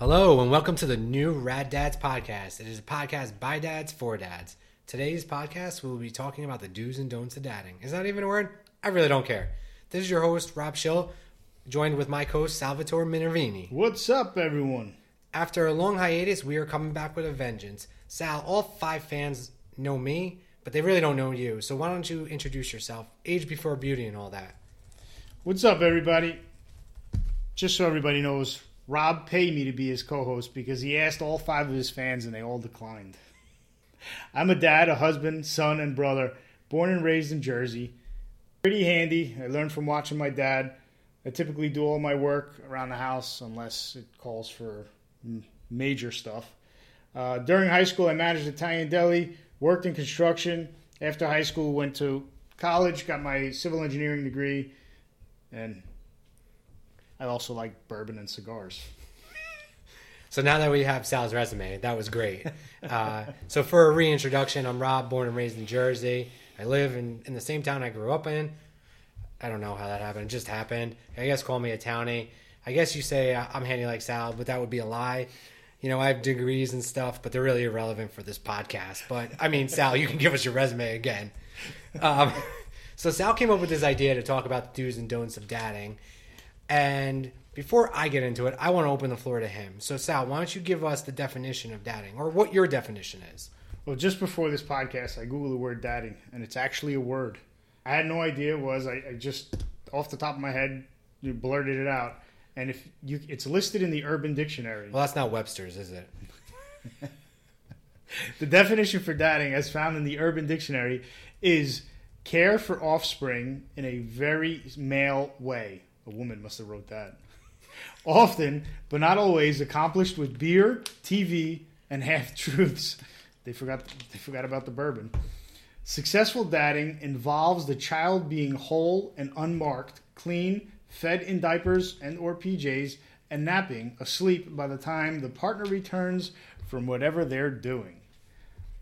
Hello, and welcome to the new Rad Dads podcast. It is a podcast by dads for dads. Today's podcast, we will be talking about the do's and don'ts of dadding. Is that even a word? I really don't care. This is your host, Rob Schill, joined with my co host, Salvatore Minervini. What's up, everyone? After a long hiatus, we are coming back with a vengeance. Sal, all five fans know me, but they really don't know you. So why don't you introduce yourself? Age before beauty and all that. What's up, everybody? Just so everybody knows, Rob paid me to be his co host because he asked all five of his fans and they all declined. I'm a dad, a husband, son, and brother, born and raised in Jersey. Pretty handy. I learned from watching my dad. I typically do all my work around the house unless it calls for major stuff. Uh, during high school, I managed Italian deli, worked in construction. After high school, went to college, got my civil engineering degree, and I also like bourbon and cigars. So now that we have Sal's resume, that was great. Uh, so for a reintroduction, I'm Rob, born and raised in Jersey. I live in, in the same town I grew up in. I don't know how that happened. It just happened. I guess call me a townie. I guess you say I'm handy like Sal, but that would be a lie. You know, I have degrees and stuff, but they're really irrelevant for this podcast. But I mean, Sal, you can give us your resume again. Um, so Sal came up with this idea to talk about the do's and don'ts of dadding. And before I get into it, I want to open the floor to him. So Sal, why don't you give us the definition of dadding, or what your definition is? Well, just before this podcast, I googled the word dadding, and it's actually a word. I had no idea it was. I, I just, off the top of my head, you blurted it out. And if you, it's listed in the Urban Dictionary. Well, that's not Webster's, is it? The definition for dadding, as found in the Urban Dictionary, is care for offspring in a very male way. A woman must have wrote that. Often, but not always, accomplished with beer, TV, and half truths. They forgot. They forgot about the bourbon. Successful dadding involves the child being whole and unmarked, clean, fed in diapers and or PJs, and napping, asleep by the time the partner returns from whatever they're doing.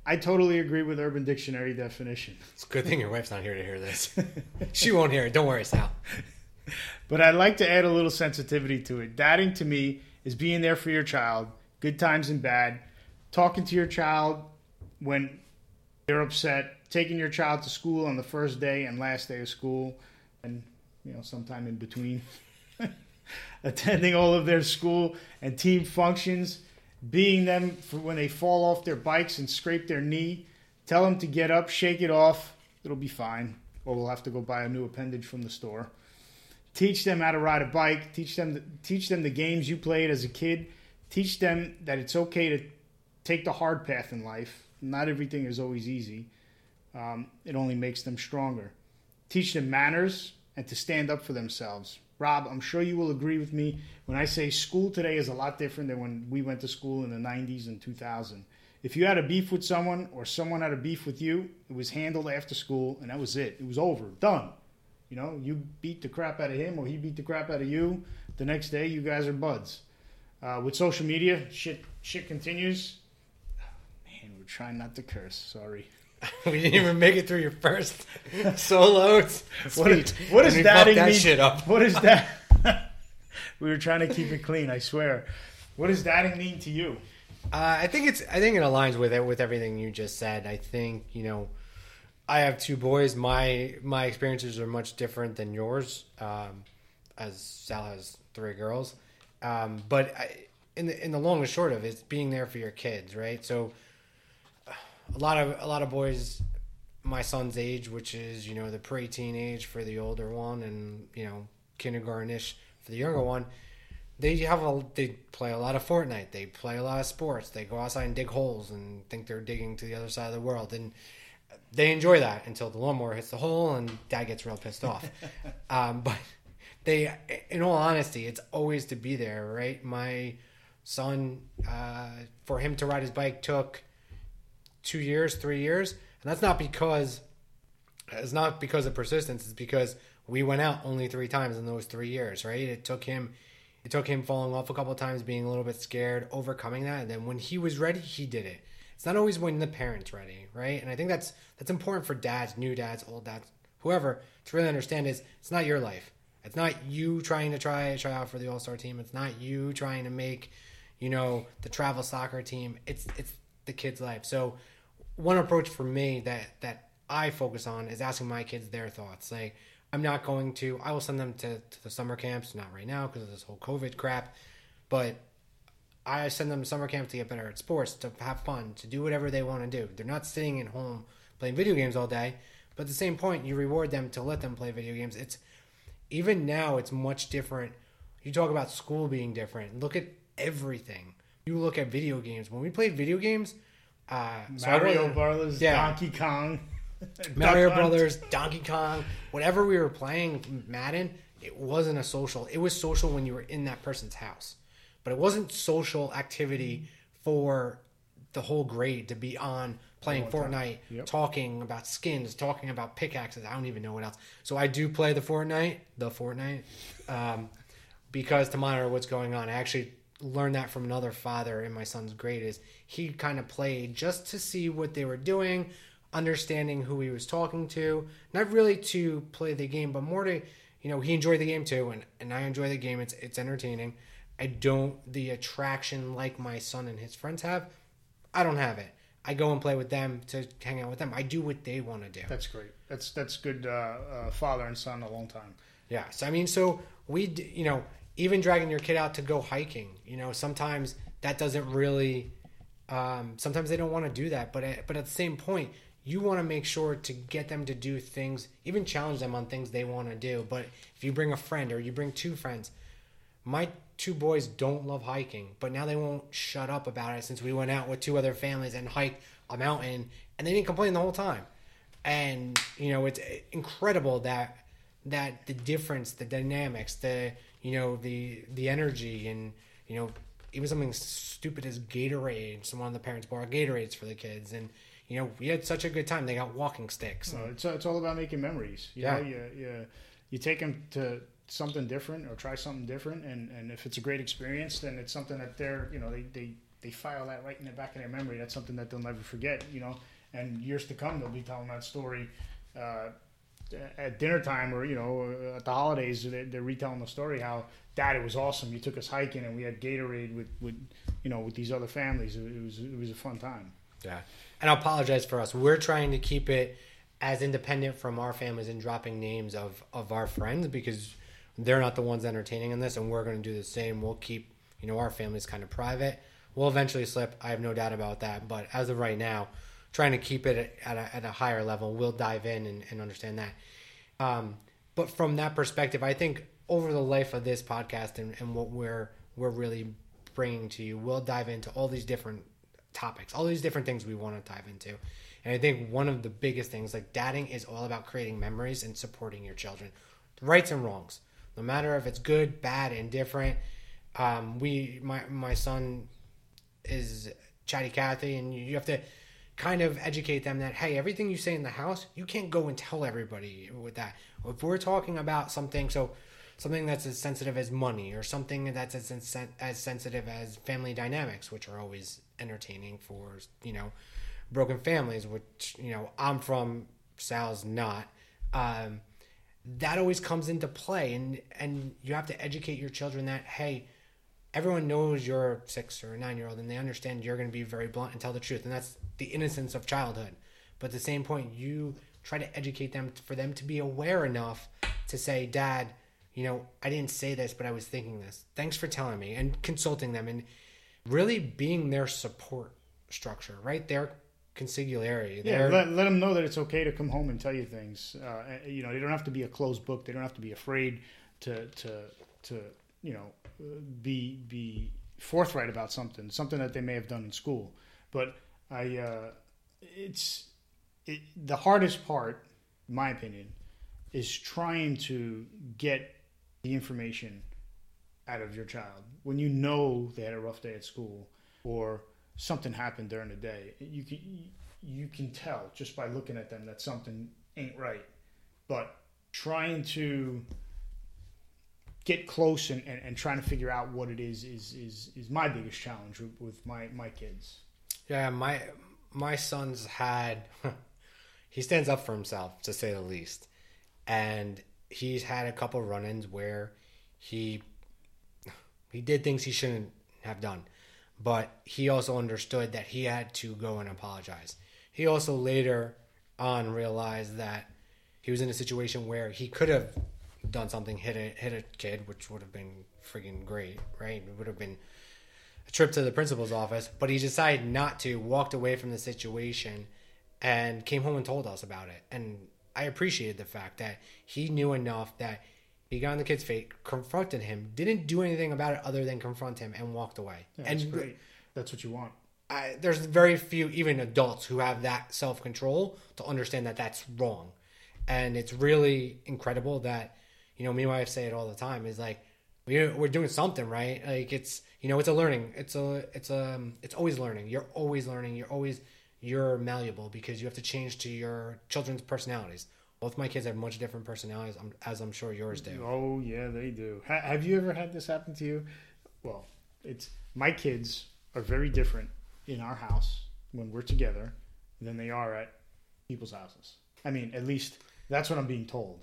I totally agree with Urban Dictionary definition. It's a good thing your wife's not here to hear this. she won't hear it. Don't worry, Sal. But I'd like to add a little sensitivity to it. Dadding to me is being there for your child, good times and bad, talking to your child when they're upset, taking your child to school on the first day and last day of school, and you know sometime in between, attending all of their school and team functions, being them for when they fall off their bikes and scrape their knee. Tell them to get up, shake it off. It'll be fine, or we'll have to go buy a new appendage from the store teach them how to ride a bike teach them teach them the games you played as a kid teach them that it's okay to take the hard path in life. Not everything is always easy. Um, it only makes them stronger. Teach them manners and to stand up for themselves. Rob i'm sure you will agree with me when i say school today is a lot different than when we went to school in the 90s and 2000 if you had a beef with someone or someone had a beef with you it was handled after school and that was it. It was over. Done you know, you beat the crap out of him or he beat the crap out of you. The next day, you guys are buds. Uh, with social media, shit shit continues. Man, we're trying not to curse. Sorry. we didn't even make it through your first solo What, speech. what does that that shit up? What is that? we were trying to keep it clean. I swear. What does that mean to you? Uh, I think it's. I think it aligns with it with everything you just said. I think you know, I have two boys. My my experiences are much different than yours. Um, as Sal has three girls, um, but I, in the in the long and short of it, it's being there for your kids, right? So, a lot of a lot of boys, my son's age, which is you know the pre-teen age for the older one, and you know kindergartenish for the younger one they have a they play a lot of Fortnite. They play a lot of sports. They go outside and dig holes and think they're digging to the other side of the world. And they enjoy that until the lawnmower hits the hole and dad gets real pissed off. um, but they, in all honesty, it's always to be there, right? My son, uh, for him to ride his bike took two years, three years, and that's not because it's not because of persistence. It's because we went out only three times in those three years, right? It took him it took him falling off a couple of times, being a little bit scared, overcoming that, and then when he was ready, he did it. It's not always when the parents ready, right? And I think that's that's important for dads, new dads, old dads, whoever to really understand is it's not your life. It's not you trying to try try out for the All Star team. It's not you trying to make, you know, the travel soccer team. It's it's the kid's life. So one approach for me that that I focus on is asking my kids their thoughts. Like I'm not going to. I will send them to, to the summer camps, not right now because of this whole COVID crap, but I send them to summer camp to get better at sports, to have fun, to do whatever they want to do. They're not sitting at home playing video games all day. But at the same point, you reward them to let them play video games. It's even now it's much different. You talk about school being different. Look at everything. You look at video games. When we played video games, uh, so Mario wasn't- Brothers, Yeah. Donkey Kong, Mario. Brothers, Donkey Kong, whatever we were playing, Madden, it wasn't a social. It was social when you were in that person's house, but it wasn't social activity for the whole grade to be on playing Fortnite, Yep. talking about skins, talking about pickaxes. I don't even know what else. So I do play the Fortnite, the Fortnite, um, because to monitor what's going on. I actually learned that from another father in my son's grade. Is he kind of played just to see what they were doing, understanding who he was talking to, not really to play the game, but more to, you know, he enjoyed the game too, and, and I enjoy the game. It's it's entertaining. I don't the attraction like my son and his friends have. I don't have it. I go and play with them to hang out with them. I do what they want to do. That's great. That's that's good. Uh, uh, father and son a long time. Yes, I mean, so we, you know, even dragging your kid out to go hiking, you know, sometimes that doesn't really. Um, sometimes they don't want to do that, but at, but at the same point, you want to make sure to get them to do things, even challenge them on things they want to do. But if you bring a friend or you bring two friends, my two boys don't love hiking, but now they won't shut up about it since we went out with two other families and hiked a mountain, and they didn't complain the whole time. And you know, it's incredible that that the difference, the dynamics, the you know, the the energy, and you know, even something stupid as Gatorade. someone of the parents bought Gatorades for the kids, and you know, we had such a good time. They got walking sticks. So it's it's all about making memories. You Yeah. know, you, you you take them to something different or try something different, and, and if it's a great experience, then it's something that they're you know they, they they file that right in the back of their memory. That's something that they'll never forget. You know, and years to come they'll be telling that story. Uh, at dinner time or you know at the holidays they're, they're retelling the story how dad it was awesome you took us hiking and we had gatorade with, with you know with these other families it, it was it was a fun time Yeah. And I apologize for us. We're trying to keep it as independent from our families and dropping names of, of our friends because they're not the ones entertaining in this and we're going to do the same. We'll keep, you know, our families kind of private. We'll eventually slip. I have no doubt about that. But as of right now, trying to keep it at a, at a higher level, we'll dive in and, and understand that. Um, but from that perspective, I think over the life of this podcast and, and what we're we're really bringing to you, we'll dive into all these different topics, all these different things we want to dive into. And I think one of the biggest things, like dadding, is all about creating memories and supporting your children, rights and wrongs, no matter if it's good, bad, indifferent. Um, we, my my son, is chatty Cathy, and you, have to kind of educate them that hey, everything you say in the house, you can't go and tell everybody with that. If we're talking about something, so something that's as sensitive as money, or something that's as as sensitive as family dynamics, which are always entertaining for you know broken families, which you know I'm from, Sal's not. Um, that always comes into play, and and you have to educate your children that hey, everyone knows you're a six or nine year old and they understand you're going to be very blunt and tell the truth and that's the innocence of childhood. But at the same point you try to educate them for them to be aware enough to say dad you know i didn't say this but i was thinking this. Thanks for telling me and consulting them and really being their support structure right? Their consigliere Yeah, let, let them know that it's okay to come home and tell you things. Uh, you know, they don't have to be a closed book. They don't have to be afraid to to to you know be be forthright about something, something that they may have done in school. But I, uh, it's it, the hardest part, in my opinion, is trying to get the information out of your child when you know they had a rough day at school or something happened during the day. You can you can tell just by looking at them that something ain't right. But trying to get close and, and, and trying to figure out what it is is is, is my biggest challenge with, with my, my kids. Yeah, my my son's had he stands up for himself to say the least. And he's had a couple run-ins where he he did things he shouldn't have done. But he also understood that he had to go and apologize. He also later on realized that he was in a situation where he could have done something, hit a hit a kid, which would have been freaking great, right? It would have been a trip to the principal's office, but he decided not to, walked away from the situation, and came home and told us about it. And I appreciated the fact that he knew enough that he got on the kid's face, confronted him, didn't do anything about it other than confront him, and walked away. Yeah, and that's great. That's what you want. I, there's very few, even adults, who have that self control to understand that that's wrong. And it's really incredible that, you know, me and my wife say it all the time is like, we're, we're doing something right. Like it's, you know, it's a learning. It's a, it's a, it's always learning. You're always learning. You're always, you're malleable because you have to change to your children's personalities. Both my kids have much different personalities, as I'm sure yours do. Oh yeah, they do. Ha- have you ever had this happen to you? Well, it's my kids are very different in our house when we're together than they are at people's houses. I mean, at least that's what I'm being told.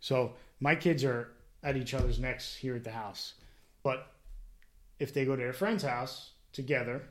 So my kids are at each other's necks here at the house, but if they go to their friend's house together,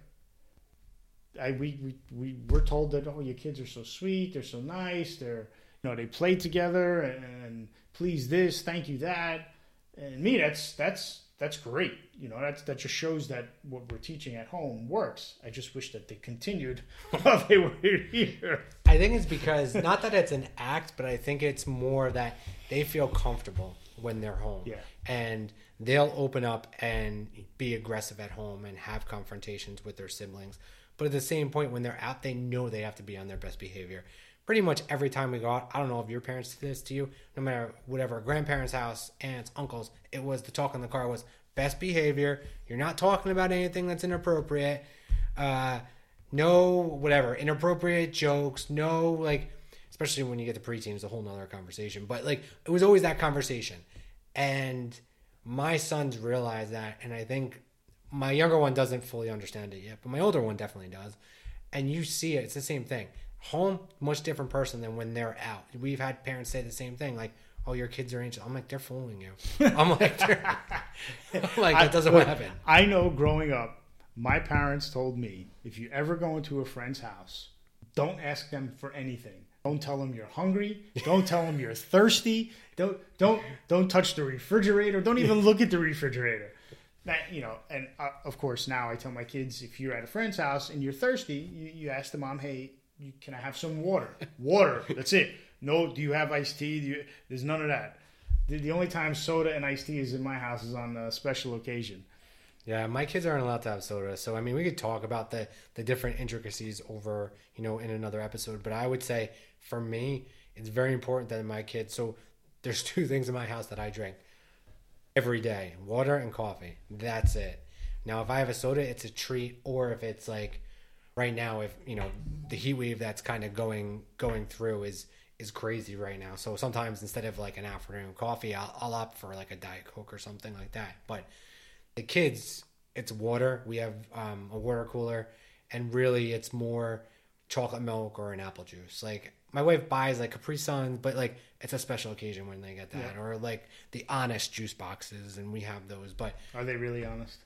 I we we, we we're told that oh your kids are so sweet, they're so nice, they're you know they play together and, and please this, thank you that, and me that's that's that's great. You know, that's that just shows that what we're teaching at home works. I just wish that they continued while they were here. I think it's because not that it's an act, but I think it's more that they feel comfortable when they're home. Yeah. And they'll open up and be aggressive at home and have confrontations with their siblings. But at the same point, when they're out, they know they have to be on their best behavior. Pretty much every time we go out, I don't know if your parents did this to you, no matter whatever, grandparents' house, aunts, uncles, it was the talk in the car was best behavior. You're not talking about anything that's inappropriate. Uh, no, whatever, inappropriate jokes. No, like, especially when you get to preteens, a whole nother conversation. But like, it was always that conversation. And my sons realize that. And I think my younger one doesn't fully understand it yet, but my older one definitely does. And you see it, it's the same thing. Home, much different person than when they're out. We've had parents say the same thing, like, "Oh, your kids are angels." I'm like, they're fooling you. I'm like, I'm like that doesn't I, happen. I know growing up, my parents told me if you ever go into a friend's house, don't ask them for anything. Don't tell them you're hungry. Don't tell them you're thirsty. Don't don't don't touch the refrigerator. Don't even look at the refrigerator. That you know, and uh, of course now I tell my kids if you're at a friend's house and you're thirsty, you, you ask the mom, "Hey, can I have some water?" Water. That's it. No, do you have iced tea? You, there's none of that. The, the only time soda and iced tea is in my house is on a special occasion. Yeah, my kids aren't allowed to have soda, so I mean, we could talk about the the different intricacies over, you know, in another episode. But I would say, for me, it's very important that my kids. So there's two things in my house that I drink every day: water and coffee. That's it. Now, if I have a soda, it's a treat, or if it's like right now, if you know the heat wave that's kind of going going through is is crazy right now. So sometimes instead of like an afternoon coffee, I'll, I'll opt for like a diet coke or something like that. But the kids, it's water. We have um, a water cooler, and really, it's more chocolate milk or an apple juice. Like my wife buys like Capri Suns, but like it's a special occasion when they get that, Yeah. or like the Honest juice boxes, and we have those. But Are they really honest?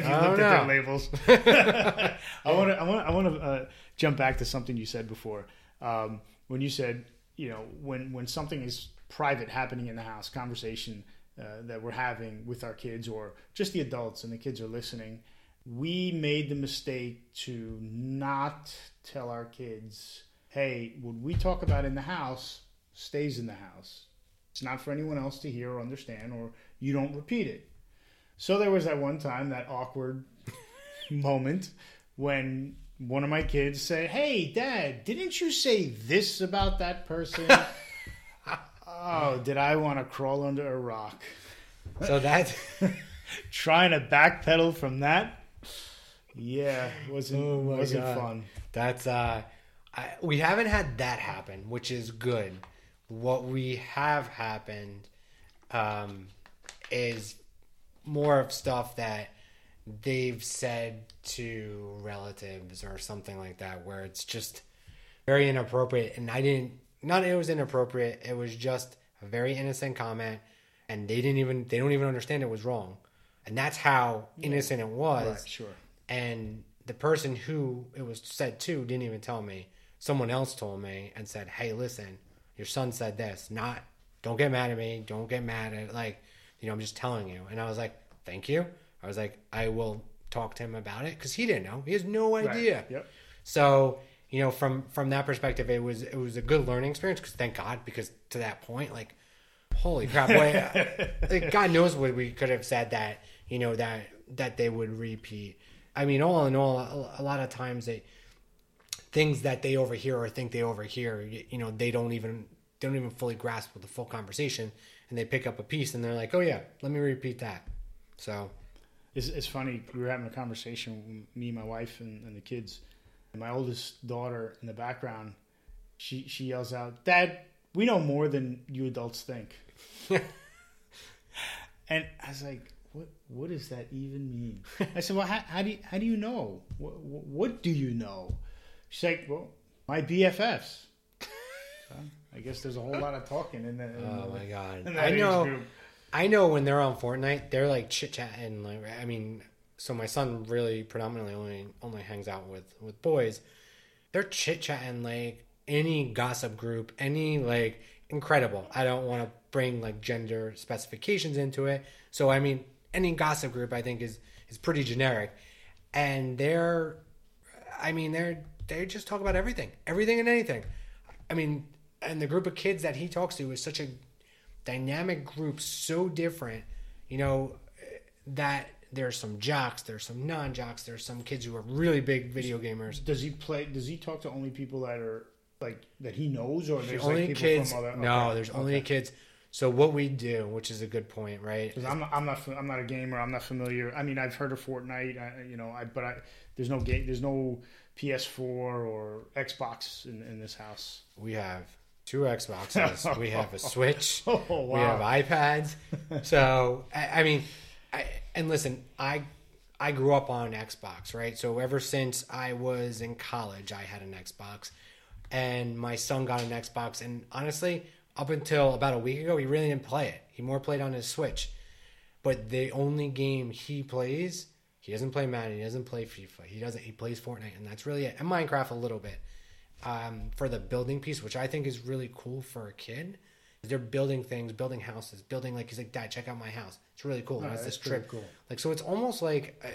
Have you looked don't at their labels? I want to. I want. I want to uh, jump back to something you said before. Um, when you said, you know, when when something is private happening in the house, conversation uh, that we're having with our kids or just the adults and the kids are listening, we made the mistake to not tell our kids, "Hey, what we talk about in the house stays in the house. It's not for anyone else to hear or understand, or you don't repeat it." So there was that one time, that awkward moment when one of my kids said, "Hey, Dad, didn't you say this about that person?" oh, did I want to crawl under a rock? so that Trying to backpedal from that, yeah, wasn't Oh wasn't God. fun. That's uh, I, we haven't had that happen, which is good. What we have happened, um, is more of stuff that they've said to relatives or something like that, where it's just very inappropriate. And I didn't, not it was inappropriate. It was just a very innocent comment, and they didn't even, they don't even understand it was wrong. And that's how innocent it was Right, sure. and the person who it was said to didn't even tell me. Someone else told me and said, "Hey, listen, your son said this. Not, don't get mad at me. Don't get mad at like, you know, I'm just telling you." And I was like, "Thank you." I was like, "I will talk to him about it because he didn't know. He has no idea." Right. Yep. So you know, from from that perspective, it was it was a good learning experience because thank God because to that point, like, holy crap, boy, like, God knows what we could have said that you know that that they would repeat. I mean, all in all, a, a lot of times they things that they overhear or think they overhear, you, you know, they don't even they don't even fully grasp with the full conversation, and they pick up a piece and they're like, oh yeah, let me repeat that. So It's, it's funny. We were having a conversation, me, my wife, and, and the kids. And my oldest daughter in the background, she she yells out, "Dad, we know more than you adults think." and I was like, "What? What does that even mean?" I said, "Well, how, how do you, how do you know? What, what do you know?" She's like, "Well, my BFFs." So, I guess there's a whole lot of talking in the. In oh my god, I know. group. I know when they're on Fortnite, they're like chit chatting. Like, I mean, so my son really predominantly only only hangs out with with boys. They're chit chatting like any gossip group, any like incredible. I don't want to bring like gender specifications into it. So I mean, any gossip group I think is is pretty generic, and they're, I mean, they're they just talk about everything, everything and anything. I mean, and the group of kids that he talks to is such a dynamic group so different you know that there's some jocks there's some non-jocks there's some kids who are really big video gamers Does he play? Does he talk to only people that are like that he knows, or there's only like people kids from other? no okay, there's only okay. kids so what we do which is a good point right 'Cause I'm not, I'm not I'm not a gamer. I'm not familiar. I mean, I've heard of Fortnite. I, you know, I but I there's no game. There's no PS4 or Xbox in, in this house. we have two xboxes we have a switch Oh we have iPads. so I, I mean, I, and listen, I I grew up on Xbox, right? So ever since I was in college, I had an Xbox, and my son got an Xbox. And honestly, up until about a week ago, he really didn't play it. He more played on his Switch. But the only game he plays, he doesn't play Madden, he doesn't play FIFA, he doesn't. He plays Fortnite, and that's really it. And Minecraft a little bit um, for the building piece, which I think is really cool for a kid. They're building things, building houses, building like he's like, Dad, check out my house. It's really cool. And it's this trip, cool. like so. It's almost like uh,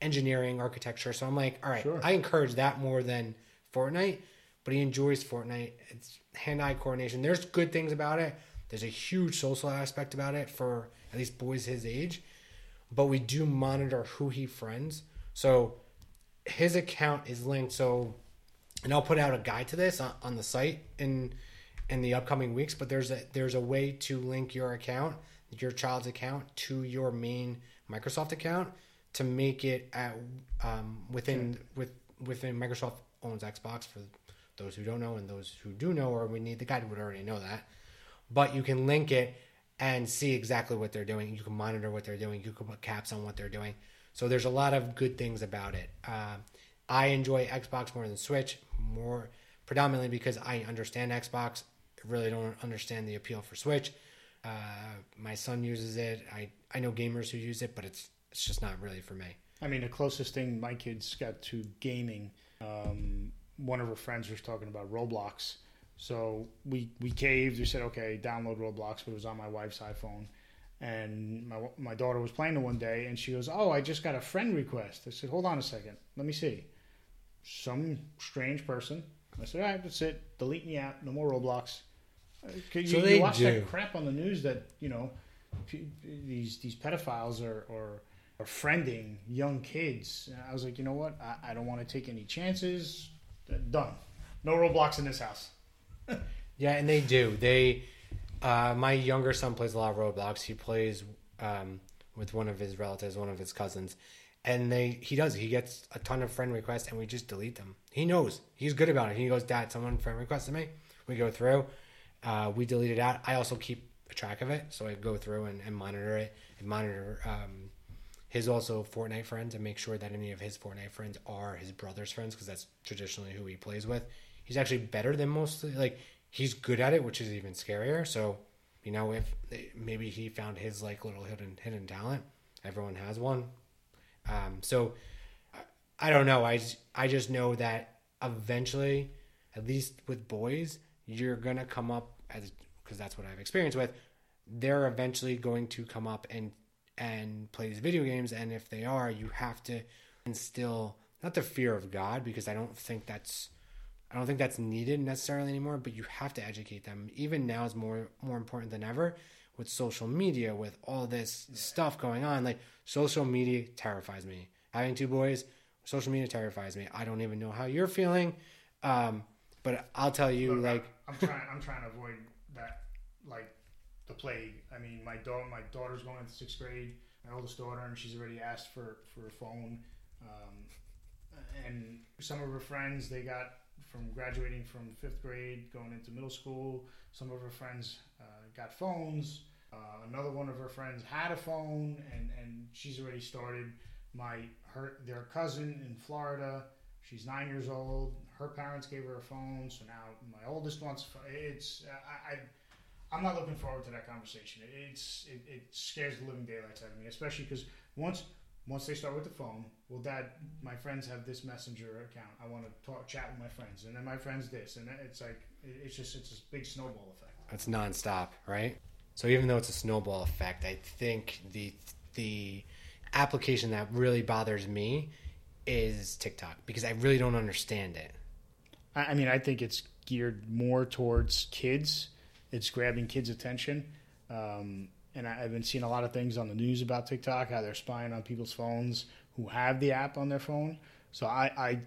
engineering, architecture. So I'm like, all right, Sure. I encourage that more than Fortnite. But he enjoys Fortnite. It's hand-eye coordination. There's good things about it. There's a huge social aspect about it for at least boys his age. But we do monitor who he friends. So his account is linked. So and I'll put out a guide to this on, on the site in in the upcoming weeks. But there's a there's a way to link your account, your child's account, to your main Microsoft account to make it at um, within with within Microsoft owns Xbox for those who don't know and those who do know or we need the guide would already know that. But you can link it and see exactly what they're doing. You can monitor what they're doing. You can put caps on what they're doing. So there's a lot of good things about it. Um, I enjoy Xbox more than Switch, more predominantly because I understand Xbox. I really don't understand the appeal for Switch. Uh, my son uses it. I, I know gamers who use it, but it's it's just not really for me. I mean, the closest thing my kids got to gaming, um, one of her friends was talking about Roblox. So we we caved. We said, okay, download Roblox, but it was on my wife's iPhone. And my my daughter was playing it one day, and she goes, "Oh, I just got a friend request." I said, "Hold on a second, let me see." Some strange person. I said, "All right, that's it. Delete me out. No more Roblox." Uh, 'cause So you, they you watch do. that crap on the news that you know p- these these pedophiles are are, are friending young kids. And I was like, you know what? I, I don't want to take any chances. Done. No Roblox in this house. Yeah, and they do. They, uh, my younger son plays a lot of Roblox. He plays um, with one of his relatives, one of his cousins, and they he does. He gets a ton of friend requests, and we just delete them. He knows. He's good about it. He goes, "Dad, someone friend requested me." We go through. Uh, we delete it out. I also keep a track of it, so I go through and, and monitor it and monitor um, his also Fortnite friends and make sure that any of his Fortnite friends are his brother's friends because that's traditionally who he plays with. He's actually better than most. Like he's good at it, which is even scarier. So you know, if maybe he found his like little hidden hidden talent, everyone has one. Um, so I don't know. I I just know that eventually, at least with boys, you're gonna come up as because that's what I've experienced with. They're eventually going to come up and and play these video games, and if they are, you have to instill not the fear of God because I don't think that's I don't think that's needed necessarily anymore, but you have to educate them. Even now is more more important than ever with social media, with all this stuff going on. Like social media terrifies me. Having two boys, social media terrifies me. I don't even know how you're feeling, um, but I'll tell you, Look, like, I'm trying. I'm trying to avoid that, like the plague. I mean, my daughter, my daughter's going into sixth grade. My oldest daughter, and she's already asked for for a phone. Um, and some of her friends, they got from graduating from fifth grade, going into middle school. Some of her friends uh, got phones. Another one of her friends had a phone, and and she's already started. My her their cousin in Florida. She's nine years old. Her parents gave her a phone, so now my oldest wants. It's I, I I'm not looking forward to that conversation. It's it, it scares the living daylights out of me, especially because once once they start with the phone, well, Dad, my friends have this messenger account. I want to talk chat with my friends, and then my friends this, and it's like it- it's just it's a big snowball effect. it's nonstop, right? So even though it's a snowball effect, I think the the application that really bothers me is TikTok because I really don't understand it. I, mean, I think it's geared more towards kids. It's grabbing kids' attention. Um, and I, I've been seeing a lot of things on the news about TikTok, how they're spying on people's phones who have the app on their phone. So I, I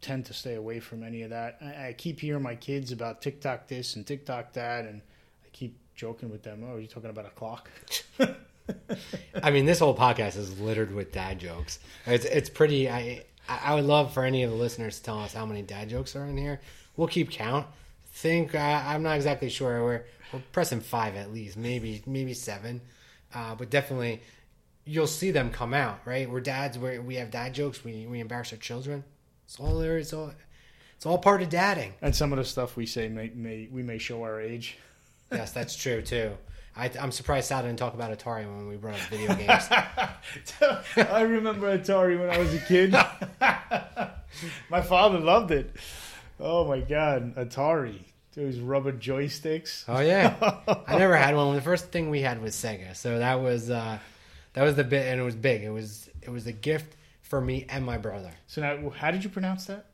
tend to stay away from any of that. I, I keep hearing my kids about TikTok this and TikTok that, and I keep joking with them. Oh, are you talking about a clock? I mean, this whole podcast is littered with dad jokes. It's it's pretty. I I would love for any of the listeners to tell us how many dad jokes are in here. We'll keep count. Think uh, I'm not exactly sure. We're we're pressing five at least, maybe maybe seven, uh, but definitely you'll see them come out. Right? We're dads. We we have dad jokes. We we embarrass our children. It's all there. It's all it's all part of dadding. And some of the stuff we say may, may we may show our age. Yes, that's true too. I, I'm surprised Sal didn't talk about Atari when we brought up video games. I remember Atari when I was a kid. my father loved it. Oh my god, Atari. Those rubber joysticks. Oh yeah, I never had one. The first thing we had was Sega, so that was uh, that was the bit, and it was big. It was it was a gift for me and my brother. So now, how did you pronounce that?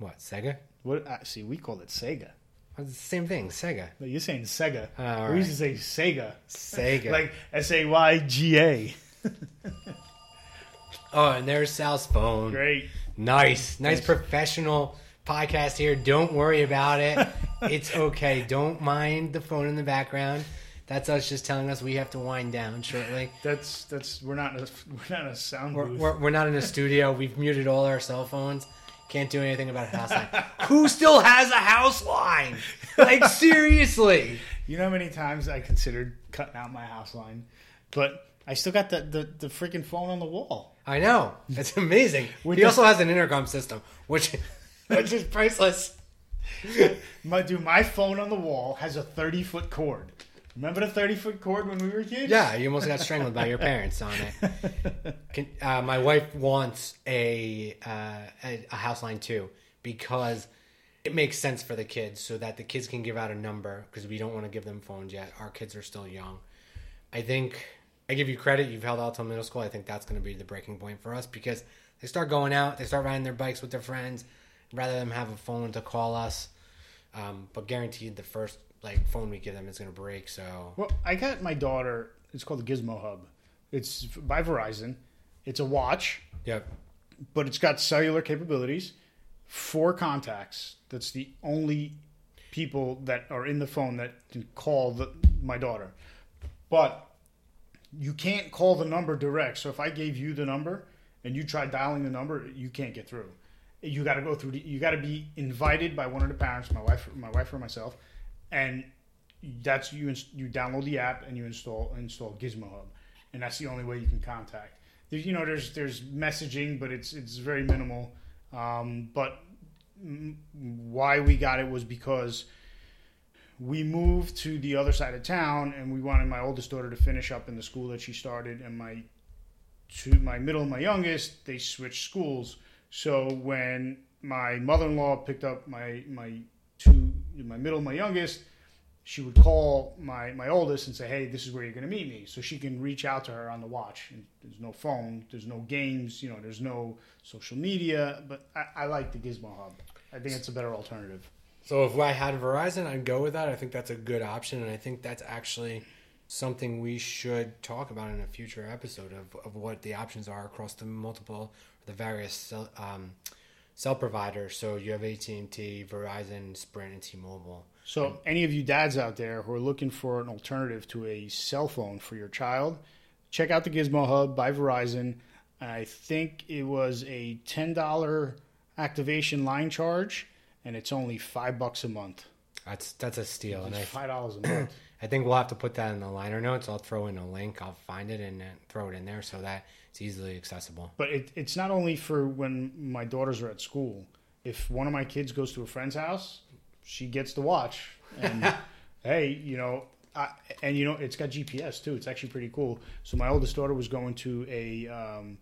What Sega? What? Uh, see, we called it Sega. It's the same thing, Sega. No, you're saying Sega. Oh, we used to say Sega, Sega. like S A Y G A. oh, and there's Sal's phone. Great. Nice, nice professional podcast here. Don't worry about it. it's okay. Don't mind the phone in the background. That's us just telling us we have to wind down shortly. That's that's we're not in a, we're not in a sound We're, we're, we're not in a studio. We've muted all our cell phones. Can't do anything about a house line. Who still has a house line? Like seriously? You know how many times I considered cutting out my house line, but I still got the the, the freaking phone on the wall. I know. It's amazing. He the- also has an intercom system, which which is priceless. My dude, my phone on the wall has a thirty foot cord. Remember the thirty foot cord when we were kids? Yeah, you almost got strangled by your parents on it. Can, uh, my wife wants a, uh, a a house line too because it makes sense for the kids, so that the kids can give out a number because we don't want to give them phones yet. Our kids are still young. I think I give you credit. You've held out till middle school. I think that's going to be the breaking point for us because they start going out, they start riding their bikes with their friends, rather than have a phone to call us. Um, but guaranteed, the first like phone we give them is going to break. So Well, I got my daughter. It's called the Gizmo Hub. It's by Verizon. It's a watch, yep. but it's got cellular capabilities. Four contacts. That's the only people that are in the phone that can call the, my daughter. But you can't call the number direct. So if I gave you the number and you try dialing the number, you can't get through. You got to go through. The, you got to be invited by one of the parents, my wife, my wife or myself, and that's you. You download the app and you install install Gizmo Hub, and that's the only way you can contact. You know, there's there's messaging, but it's it's very minimal. Um, but mm, why we got it was because we moved to the other side of town and we wanted my oldest daughter to finish up in the school that she started and my to my middle and my youngest, they switched schools. So when my mother-in-law picked up my my my middle my youngest, she would call my my oldest and say, "Hey, this is where you're going to meet me," so she can reach out to her on the watch. And there's no phone, there's no games, you know, there's no social media. But I, I like the Gizmo Hub. I think it's a better alternative. So if I had Verizon, I'd go with that. I think that's a good option, and I think that's actually something we should talk about in a future episode of, of what the options are across the multiple, the various um, cell providers. So you have AT and T, Verizon, Sprint, and T-Mobile. So any of you dads out there who are looking for an alternative to a cell phone for your child, check out the Gizmo Hub by Verizon. I think it was a ten dollar activation line charge, and it's only five bucks a month. That's that's a steal, and five dollars a month. I think we'll have to put that in the liner notes. I'll throw in a link. I'll find it and throw it in there so that it's easily accessible. But it, it's not only for when my daughters are at school. If one of my kids goes to a friend's house, she gets to watch. And hey, you know, I, and you know, it's got GPS too. It's actually pretty cool. So my oldest daughter was going to a, um,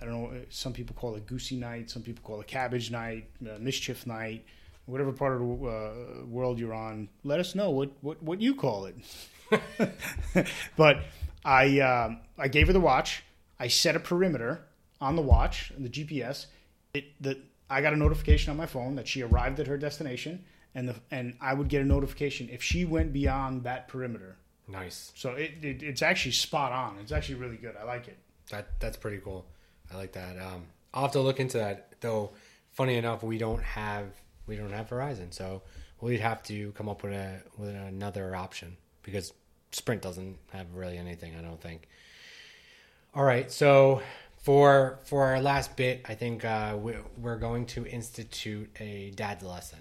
I don't know, some people call it goosey night, some people call it cabbage night, uh, mischief night, whatever part of the uh, world you're on. Let us know what what, what you call it. but I um, I gave her the watch. I set a perimeter on the watch and the GPS. It the I got a notification on my phone that she arrived at her destination, and the and I would get a notification if she went beyond that perimeter. Nice. So it, it it's actually spot on. It's actually really good. I like it. That that's pretty cool. I like that. Um, I'll have to look into that. Though, funny enough, we don't have we don't have Verizon, so we'd have to come up with a with another option because Sprint doesn't have really anything. I don't think. All right, so for for our last bit, I think uh, we, we're going to institute a dad's lesson,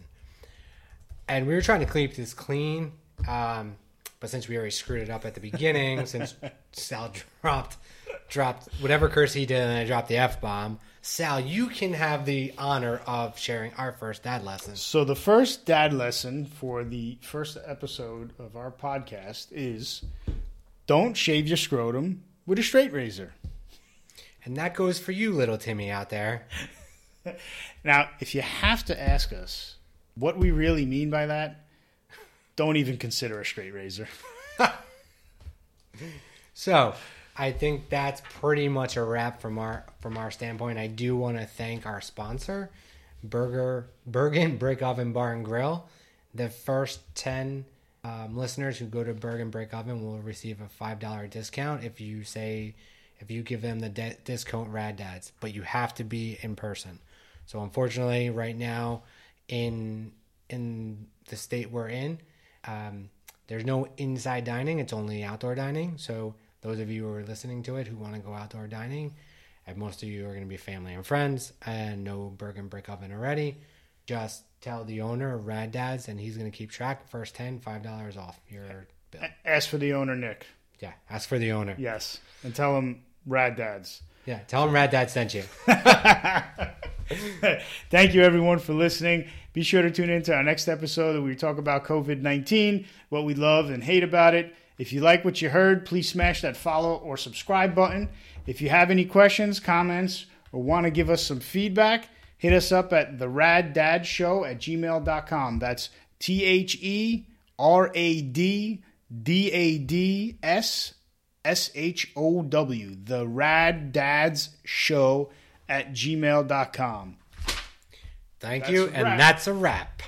and we were trying to keep this clean. Um, but since we already screwed it up at the beginning, since Sal dropped dropped whatever curse he did and I dropped the F bomb, Sal, you can have the honor of sharing our first dad lesson. So the first dad lesson for the first episode of our podcast is don't shave your scrotum with a straight razor. And that goes for you, little Timmy out there. Now, if you have to ask us what we really mean by that, don't even consider a straight razor. So I think that's pretty much a wrap from our from our standpoint. I do want to thank our sponsor, Burger Bergen Brick Oven Bar and Grill. The first ten um, listeners who go to Bergen Brick Oven will receive a five dollar discount if you say if you give them the de- discount Rad Dads, but you have to be in person. So unfortunately, right now in in the state we're in, um, there's no inside dining. It's only outdoor dining. So those of you who are listening to it who want to go outdoor dining, and most of you are going to be family and friends, and no Bergen Brick Oven already, just tell the owner of Rad Dads, and he's going to keep track. First 10 five dollars off your bill. Ask for the owner, Nick. Yeah, ask for the owner. Yes. And tell him rad dads. Yeah, tell him Rad Dad sent you. Thank you, everyone, for listening. Be sure to tune in to our next episode where we talk about COVID 19, what we love and hate about it. If you like what you heard, please smash that follow or subscribe button. If you have any questions, comments, or want to give us some feedback, hit us up at the Rad Dad Show at gmail.com. That's T H E R A D D A D S S H O W. The Rad Dads Show at gmail.com. Thank That's you, and that's a wrap.